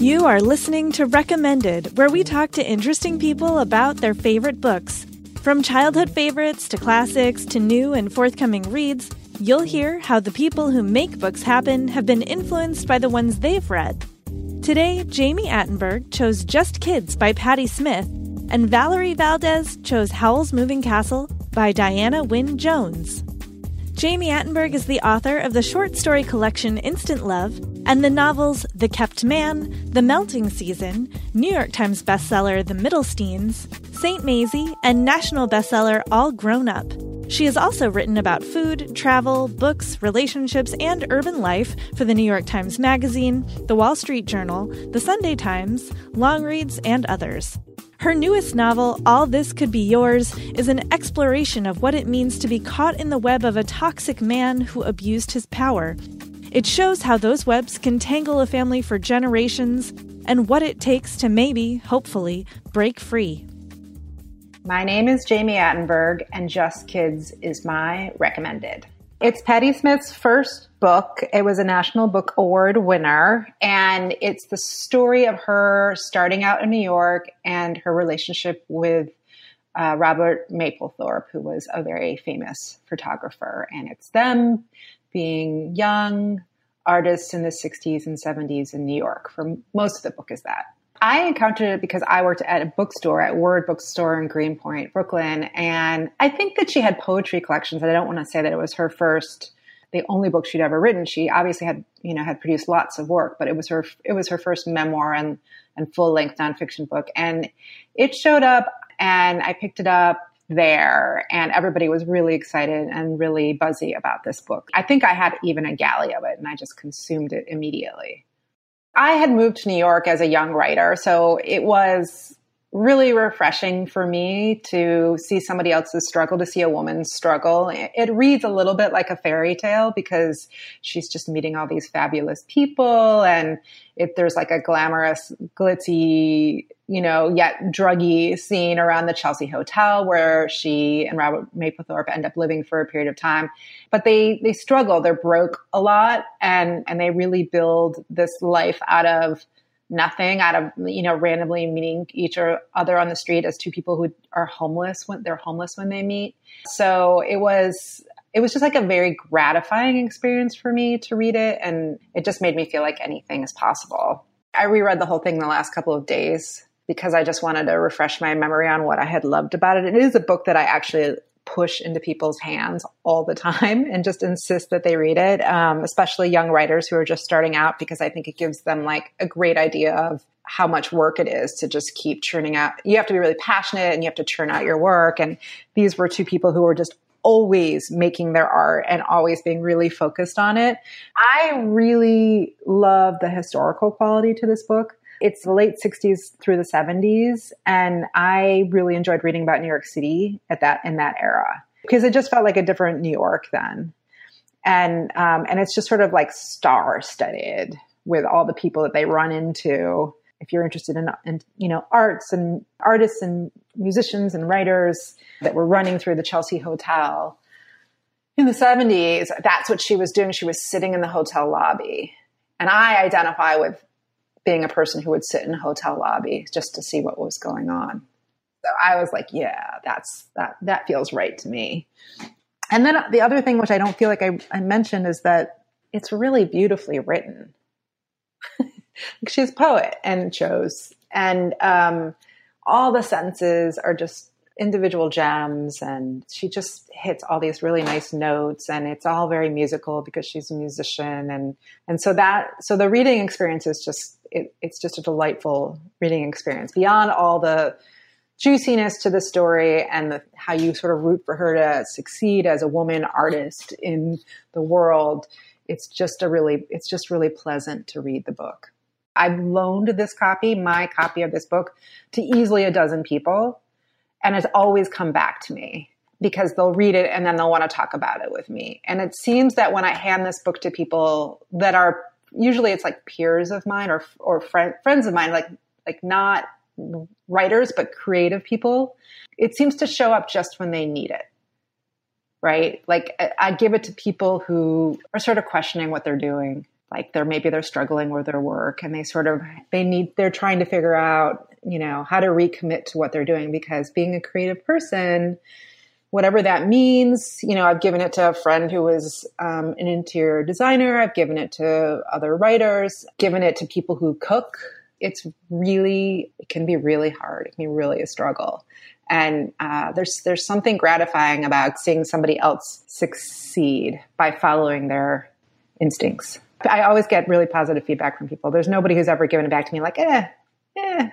You are listening to Recommended, where we talk to interesting people about their favorite books. From childhood favorites to classics to new and forthcoming reads, you'll hear how the people who make books happen have been influenced by the ones they've read. Today, Jami Attenberg chose Just Kids by Patti Smith, and Valerie Valdes chose Howl's Moving Castle by Diana Wynne Jones. Jami Attenberg is the author of the short story collection Instant Love and the novels The Kept Man, The Melting Season, New York Times bestseller The Middlesteins, St. Mazie, and national bestseller All Grown Up. She has also written about food, travel, books, relationships, and urban life for the New York Times Magazine, the Wall Street Journal, the Sunday Times, Longreads, and others. Her newest novel, All This Could Be Yours, is an exploration of what it means to be caught in the web of a toxic man who abused his power. It shows how those webs can tangle a family for generations and what it takes to maybe, hopefully, break free. My name is Jami Attenberg, and Just Kids is my recommended. It's Patti Smith's first book. It was a National Book Award winner, and it's the story of her starting out in New York and her relationship with uh, Robert Mapplethorpe, who was a very famous photographer. And it's them being young artists in the 60s and 70s in New York. For most of the book is that. I encountered it because I worked at a bookstore at Word Bookstore in Greenpoint, Brooklyn. And I think that she had poetry collections. I don't want to say that it was her first, the only book she'd ever written. She obviously had, you know, had produced lots of work, but it was her, it was her first memoir and, and full length nonfiction book. And it showed up and I picked it up there and everybody was really excited and really buzzy about this book. I think I had even a galley of it and I just consumed it immediately. I had moved to New York as a young writer, so it was really refreshing for me to see somebody else's struggle, to see a woman's struggle. It reads a little bit like a fairy tale because she's just meeting all these fabulous people and it, there's like a glamorous, glitzy, you know, yet druggy scene around the Chelsea Hotel where she and Robert Mapplethorpe end up living for a period of time. But they, they struggle. They're broke a lot and, and they really build this life out of nothing out of you know randomly meeting each other on the street as two people who are homeless when they're homeless when they meet. So it was it was just like a very gratifying experience for me to read it and it just made me feel like anything is possible. I reread the whole thing the last couple of days because i just wanted to refresh my memory on what i had loved about it. It is a book that i actually push into people's hands all the time and just insist that they read it, um, especially young writers who are just starting out, because I think it gives them like a great idea of how much work it is to just keep churning out. You have to be really passionate and you have to churn out your work. And these were two people who were just always making their art and always being really focused on it. I really love the historical quality to this book. It's the late 60s through the 70s. And I really enjoyed reading about New York City at that, in that era because it just felt like a different New York then. And, um, and it's just sort of like star studded with all the people that they run into. If you're interested in, in, you know, arts and artists and musicians and writers that were running through the Chelsea Hotel in the 70s, that's what she was doing. She was sitting in the hotel lobby. And I identify with being a person who would sit in a hotel lobby just to see what was going on. So I was like, yeah, that's that that feels right to me. And then the other thing which I don't feel like I, I mentioned is that it's really beautifully written. She's a poet and chose, and um, all the sentences are just individual gems and she just hits all these really nice notes and it's all very musical because she's a musician and and so that so the reading experience is just it, it's just a delightful reading experience. Beyond all the juiciness to the story and the, how you sort of root for her to succeed as a woman artist in the world it's just a really it's just really pleasant to read the book. I've loaned this copy my copy of this book to easily a dozen people and it's always come back to me because they'll read it and then they'll want to talk about it with me. And it seems that when i hand this book to people that are usually it's like peers of mine or or friend, friends of mine, like like not writers but creative people. It seems to show up just when they need it. right? Like I give it to people who are sort of questioning what they're doing. Like they're maybe they're struggling with their work and they sort of they need they're trying to figure out, you know, how to recommit to what they're doing because being a creative person, whatever that means, you know, I've given it to a friend who was um, an interior designer. I've given it to other writers, given it to people who cook. It's really, it can be really hard. It can be really a struggle. And uh, there's there's something gratifying about seeing somebody else succeed by following their instincts. I always get really positive feedback from people. There's nobody who's ever given it back to me like, eh, eh.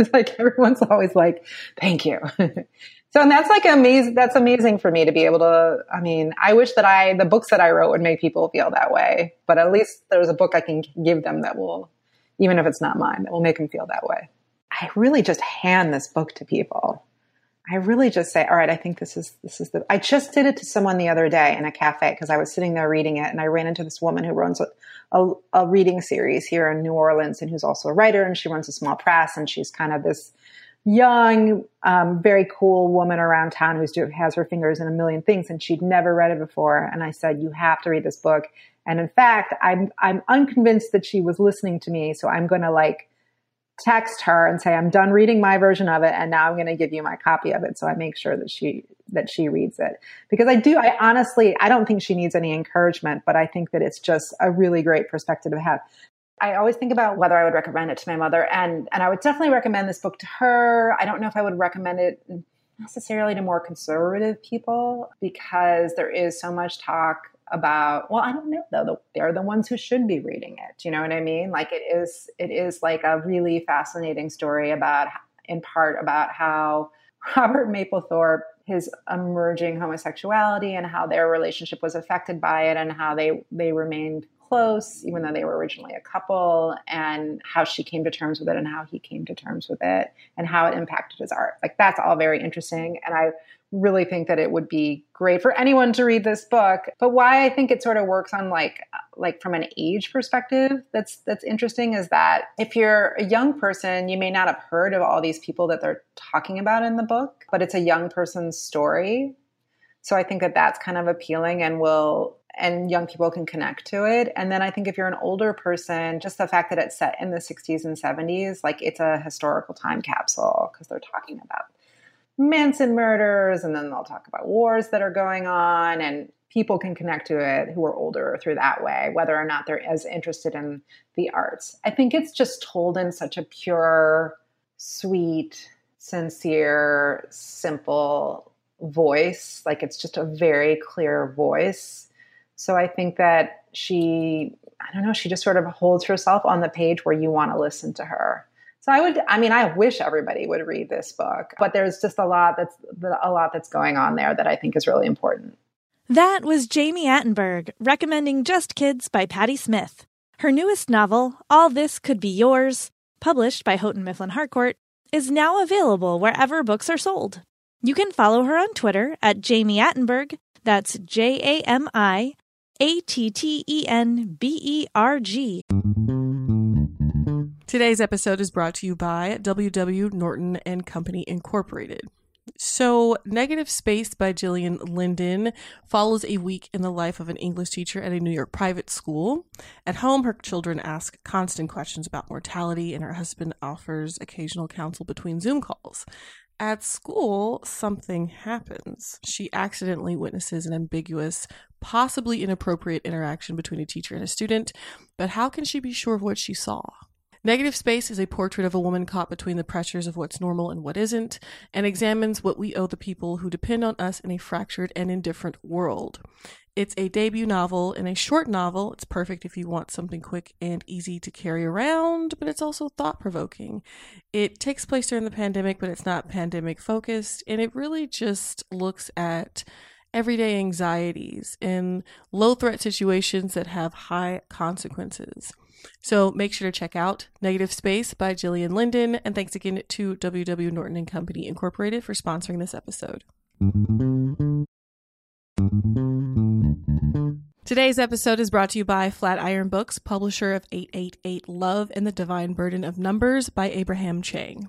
It's like everyone's always like, thank you. so, and that's like amazing. That's amazing for me to be able to. I mean, I wish that I the books that I wrote would make people feel that way. But at least there's a book I can give them that will, even if it's not mine, that will make them feel that way. I really just hand this book to people. I really just say, all right, I think this is, this is the, I just did it to someone the other day in a cafe because I was sitting there reading it and I ran into this woman who runs a, a, a, reading series here in New Orleans and who's also a writer and she runs a small press and she's kind of this young, um, very cool woman around town who's do, has her fingers in a million things and she'd never read it before. And I said, you have to read this book. And in fact, I'm, I'm unconvinced that she was listening to me. So I'm going to like, text her and say, I'm done reading my version of it and now I'm going to give you my copy of it. So I make sure that she, that she reads it because I do, I honestly, I don't think she needs any encouragement, but I think that it's just a really great perspective to have. I always think about whether I would recommend it to my mother and, and I would definitely recommend this book to her. I don't know if I would recommend it necessarily to more conservative people because there is so much talk about well i don't know though they're the ones who should be reading it you know what i mean? Like it is it is like a really fascinating story about in part about how robert mapplethorpe his emerging homosexuality and how their relationship was affected by it and how they they remained close even though they were originally a couple and how she came to terms with it and how he came to terms with it and how it impacted his art. Like that's all very interesting and i really think that it would be great for anyone to read this book but why i think it sort of works on like like from an age perspective that's that's interesting is that if you're a young person you may not have heard of all these people that they're talking about in the book but it's a young person's story. So i think that that's kind of appealing and will and young people can connect to it. And then i think if you're an older person just the fact that it's set in the 60s and 70s like it's a historical time capsule because they're talking about Manson murders, and then they'll talk about wars that are going on, and people can connect to it who are older through that way, whether or not they're as interested in the arts. I think it's just told in such a pure, sweet, sincere, simple voice. Like it's just a very clear voice. So I think that she, I don't know, she just sort of holds herself on the page where you want to listen to her. So I would, I mean, I wish everybody would read this book, but there's just a lot that's a lot that's going on there that I think is really important. That was Jami Attenberg recommending Just Kids by Patti Smith. Her newest novel, All This Could Be Yours, published by Houghton Mifflin Harcourt, is now available wherever books are sold. You can follow her on Twitter at Jami Attenberg. That's J A M I A T T E N B E R G. Today's episode is brought to you by WW Norton and Company Incorporated. So, Negative Space by Jillian Linden follows a week in the life of an English teacher at a New York private school. At home, her children ask constant questions about mortality, and her husband offers occasional counsel between Zoom calls. At school, something happens. She accidentally witnesses an ambiguous, possibly inappropriate interaction between a teacher and a student, but how can she be sure of what she saw? Negative Space is a portrait of a woman caught between the pressures of what's normal and what isn't, and examines what we owe the people who depend on us in a fractured and indifferent world. It's a debut novel and a short novel. It's perfect if you want something quick and easy to carry around, but it's also thought provoking. It takes place during the pandemic, but it's not pandemic focused, and it really just looks at everyday anxieties in low threat situations that have high consequences. So make sure to check out Negative Space by Jillian Linden. And thanks again to WW Norton and Company Incorporated for sponsoring this episode. Today's episode is brought to you by Flatiron Books, publisher of 888 Love and the Divine Burden of Numbers by Abraham Chang.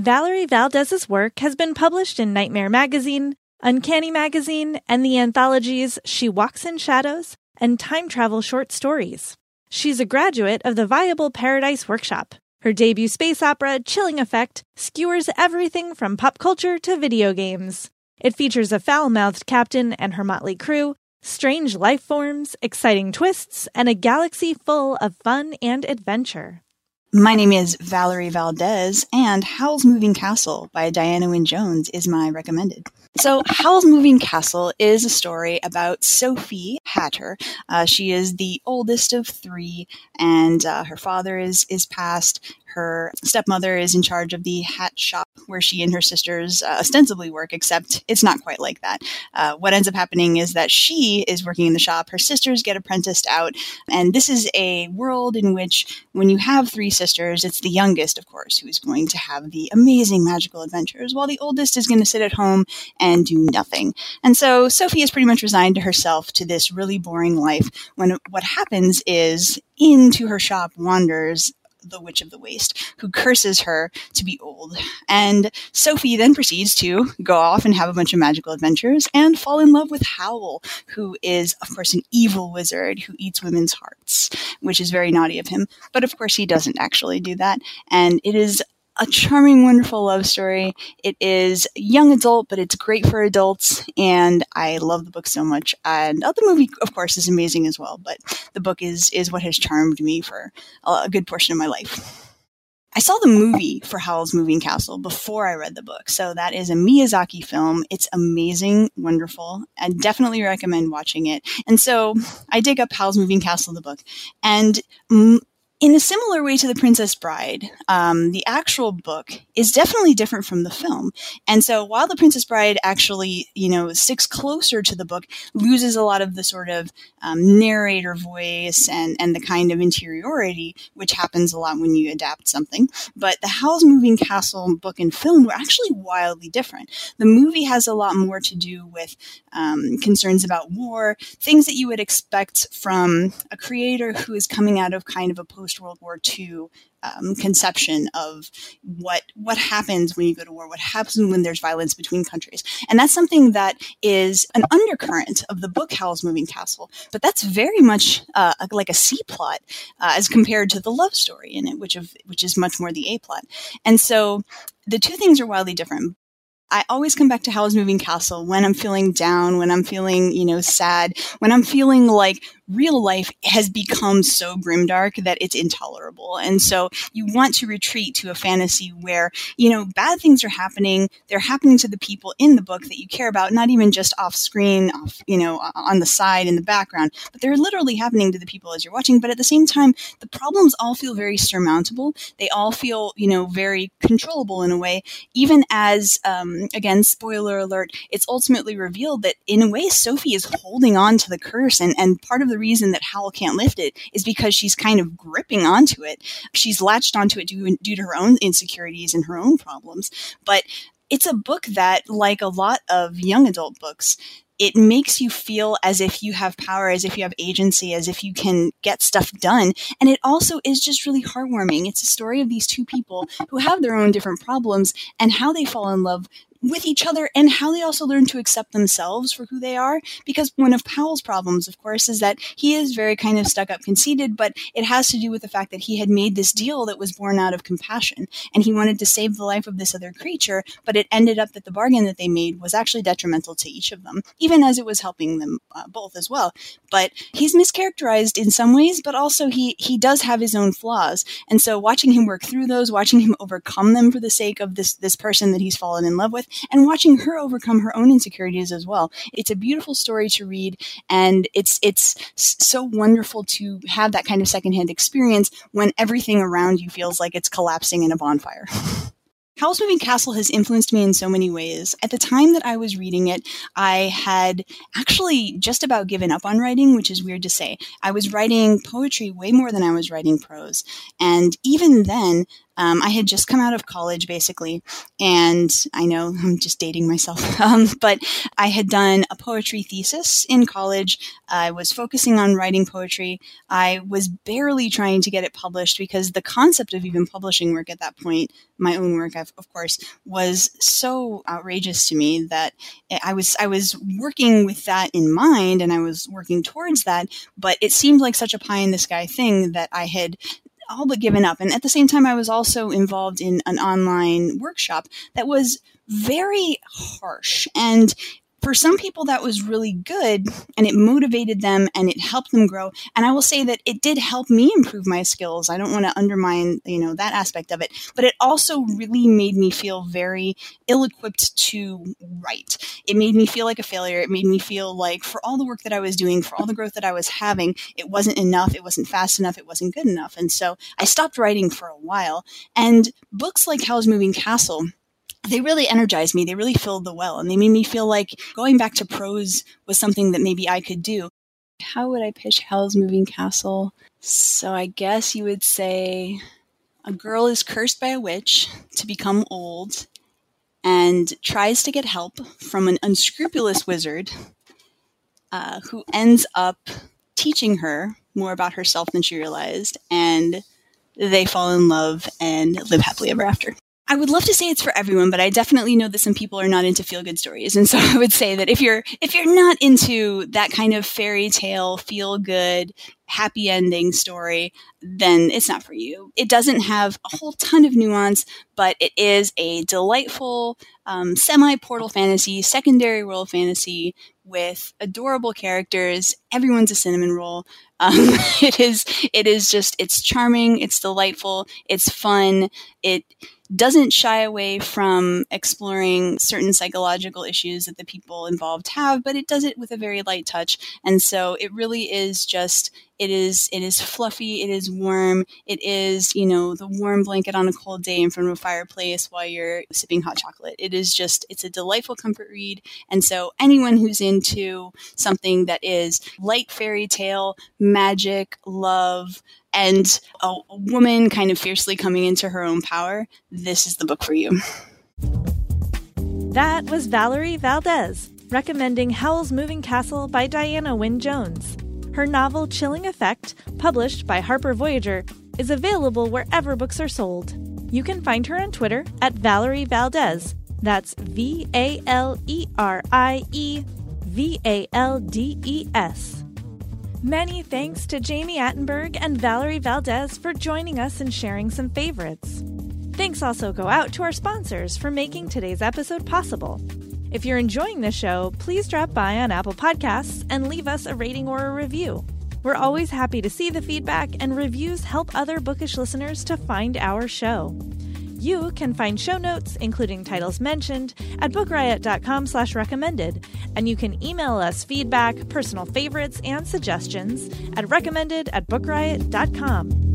Valerie Valdes's work has been published in Nightmare Magazine, Uncanny Magazine, and the anthologies She Walks in Shadows and Time Travel Short Stories. She's a graduate of the Viable Paradise Workshop. Her debut space opera, Chilling Effect, skewers everything from pop culture to video games. It features a foul mouthed captain and her motley crew, strange life forms, exciting twists, and a galaxy full of fun and adventure. My name is Valerie Valdes, and Howl's Moving Castle by Diana Wynne Jones is my recommended. So, Howl's Moving Castle is a story about Sophie Hatter. Uh, she is the oldest of three, and uh, her father is is passed her stepmother is in charge of the hat shop where she and her sisters uh, ostensibly work, except it's not quite like that. Uh, what ends up happening is that she is working in the shop, her sisters get apprenticed out, and this is a world in which when you have three sisters, it's the youngest, of course, who is going to have the amazing magical adventures, while the oldest is going to sit at home and do nothing. And so Sophie is pretty much resigned to herself to this really boring life when what happens is into her shop wanders the Witch of the Waste, who curses her to be old. And Sophie then proceeds to go off and have a bunch of magical adventures and fall in love with Howl, who is, of course, an evil wizard who eats women's hearts, which is very naughty of him. But of course, he doesn't actually do that. And it is a charming, wonderful love story. It is young adult, but it's great for adults, and I love the book so much. And uh, the movie, of course, is amazing as well. But the book is is what has charmed me for a good portion of my life. I saw the movie for Howl's Moving Castle before I read the book. So that is a Miyazaki film. It's amazing, wonderful. I definitely recommend watching it. And so I dig up Howl's Moving Castle, the book, and in a similar way to The Princess Bride, um, the actual book is definitely different from the film. And so while The Princess Bride actually, you know, sticks closer to the book, loses a lot of the sort of um, narrator voice and, and the kind of interiority, which happens a lot when you adapt something. But the Howl's Moving Castle book and film were actually wildly different. The movie has a lot more to do with um, concerns about war, things that you would expect from a creator who is coming out of kind of a post post World War II um, conception of what what happens when you go to war, what happens when there's violence between countries, and that's something that is an undercurrent of the book Howl's Moving Castle. But that's very much uh, like a C plot uh, as compared to the love story in it, which of which is much more the A plot. And so the two things are wildly different. I always come back to Howl's Moving Castle when I'm feeling down, when I'm feeling, you know, sad, when I'm feeling like real life has become so grimdark that it's intolerable. And so you want to retreat to a fantasy where, you know, bad things are happening. They're happening to the people in the book that you care about, not even just off screen, off, you know, on the side in the background, but they're literally happening to the people as you're watching. But at the same time, the problems all feel very surmountable. They all feel, you know, very controllable in a way, even as, um, again, spoiler alert, it's ultimately revealed that in a way, Sophie is holding on to the curse and, and part of the reason that Howl can't lift it is because she's kind of gripping onto it. She's latched onto it due, due to her own insecurities and her own problems. But it's a book that, like a lot of young adult books, it makes you feel as if you have power, as if you have agency, as if you can get stuff done. And it also is just really heartwarming. It's a story of these two people who have their own different problems and how they fall in love with each other and how they also learn to accept themselves for who they are. Because one of Howl's problems, of course, is that he is very kind of stuck up conceited, but it has to do with the fact that he had made this deal that was born out of compassion and he wanted to save the life of this other creature, but it ended up that the bargain that they made was actually detrimental to each of them, even as it was helping them uh, both as well. But he's mischaracterized in some ways, but also he, he does have his own flaws. And so watching him work through those, watching him overcome them for the sake of this, this person that he's fallen in love with, and watching her overcome her own insecurities as well. It's a beautiful story to read, and it's it's so wonderful to have that kind of secondhand experience when everything around you feels like it's collapsing in a bonfire. Howl's Moving Castle has influenced me in so many ways. At the time that I was reading it, I had actually just about given up on writing, which is weird to say. I was writing poetry way more than I was writing prose. And even then, um, I had just come out of college, basically, and I know I'm just dating myself, um, but I had done a poetry thesis in college. I was focusing on writing poetry. I was barely trying to get it published because the concept of even publishing work at that point, my own work, of course, was so outrageous to me that I was I was working with that in mind, and I was working towards that. But it seemed like such a pie in the sky thing that I had all but given up. And at the same time, I was also involved in an online workshop that was very harsh and for some people that was really good and it motivated them and it helped them grow. And i will say that it did help me improve my skills. I don't want to undermine you know that aspect of it but it also really made me feel very ill-equipped to write. It made me feel like a failure. It made me feel like for all the work that i was doing for all the growth that i was having it wasn't enough it wasn't fast enough it wasn't good enough. And so i stopped writing for a while and books like howl's moving castle they really energized me. They really filled the well and they made me feel like going back to prose was something that maybe I could do. How would I pitch Howl's Moving Castle? So I guess you would say a girl is cursed by a witch to become old and tries to get help from an unscrupulous wizard uh, who ends up teaching her more about herself than she realized. And they fall in love and live happily ever after. I would love to say it's for everyone, but I definitely know that some people are not into feel good stories. And so I would say that if you're if you're not into that kind of fairy tale, feel good, happy ending story, then it's not for you. It doesn't have a whole ton of nuance, but it is a delightful um, semi portal fantasy, secondary world fantasy with adorable characters. Everyone's a cinnamon roll. Um, it is it is just it's charming, it's delightful, it's fun. It doesn't shy away from exploring certain psychological issues that the people involved have, but it does it with a very light touch. And so it really is just it is it is fluffy, it is warm, it is, you know, the warm blanket on a cold day in front of a fireplace while you're sipping hot chocolate. It is just it's a delightful comfort read. And so anyone who's into something that is light fairy tale, magic, love, and a, woman kind of fiercely coming into her own power, this is the book for you. That was Valerie Valdes recommending Howl's Moving Castle by Diana Wynne Jones. Her novel Chilling Effect, published by Harper Voyager, is available wherever books are sold. You can find her on Twitter at Valerie Valdes. That's V A L E R I E V A L D E S. Many thanks to Jami Attenberg and Valerie Valdes for joining us and sharing some favorites. Thanks also go out to our sponsors for making today's episode possible. If you're enjoying the show, please drop by on Apple Podcasts and leave us a rating or a review. We're always happy to see the feedback, and reviews help other bookish listeners to find our show. You can find show notes, including titles mentioned, at bookriot.com slash recommended, and you can email us feedback, personal favorites, and suggestions at recommended at bookriot.com.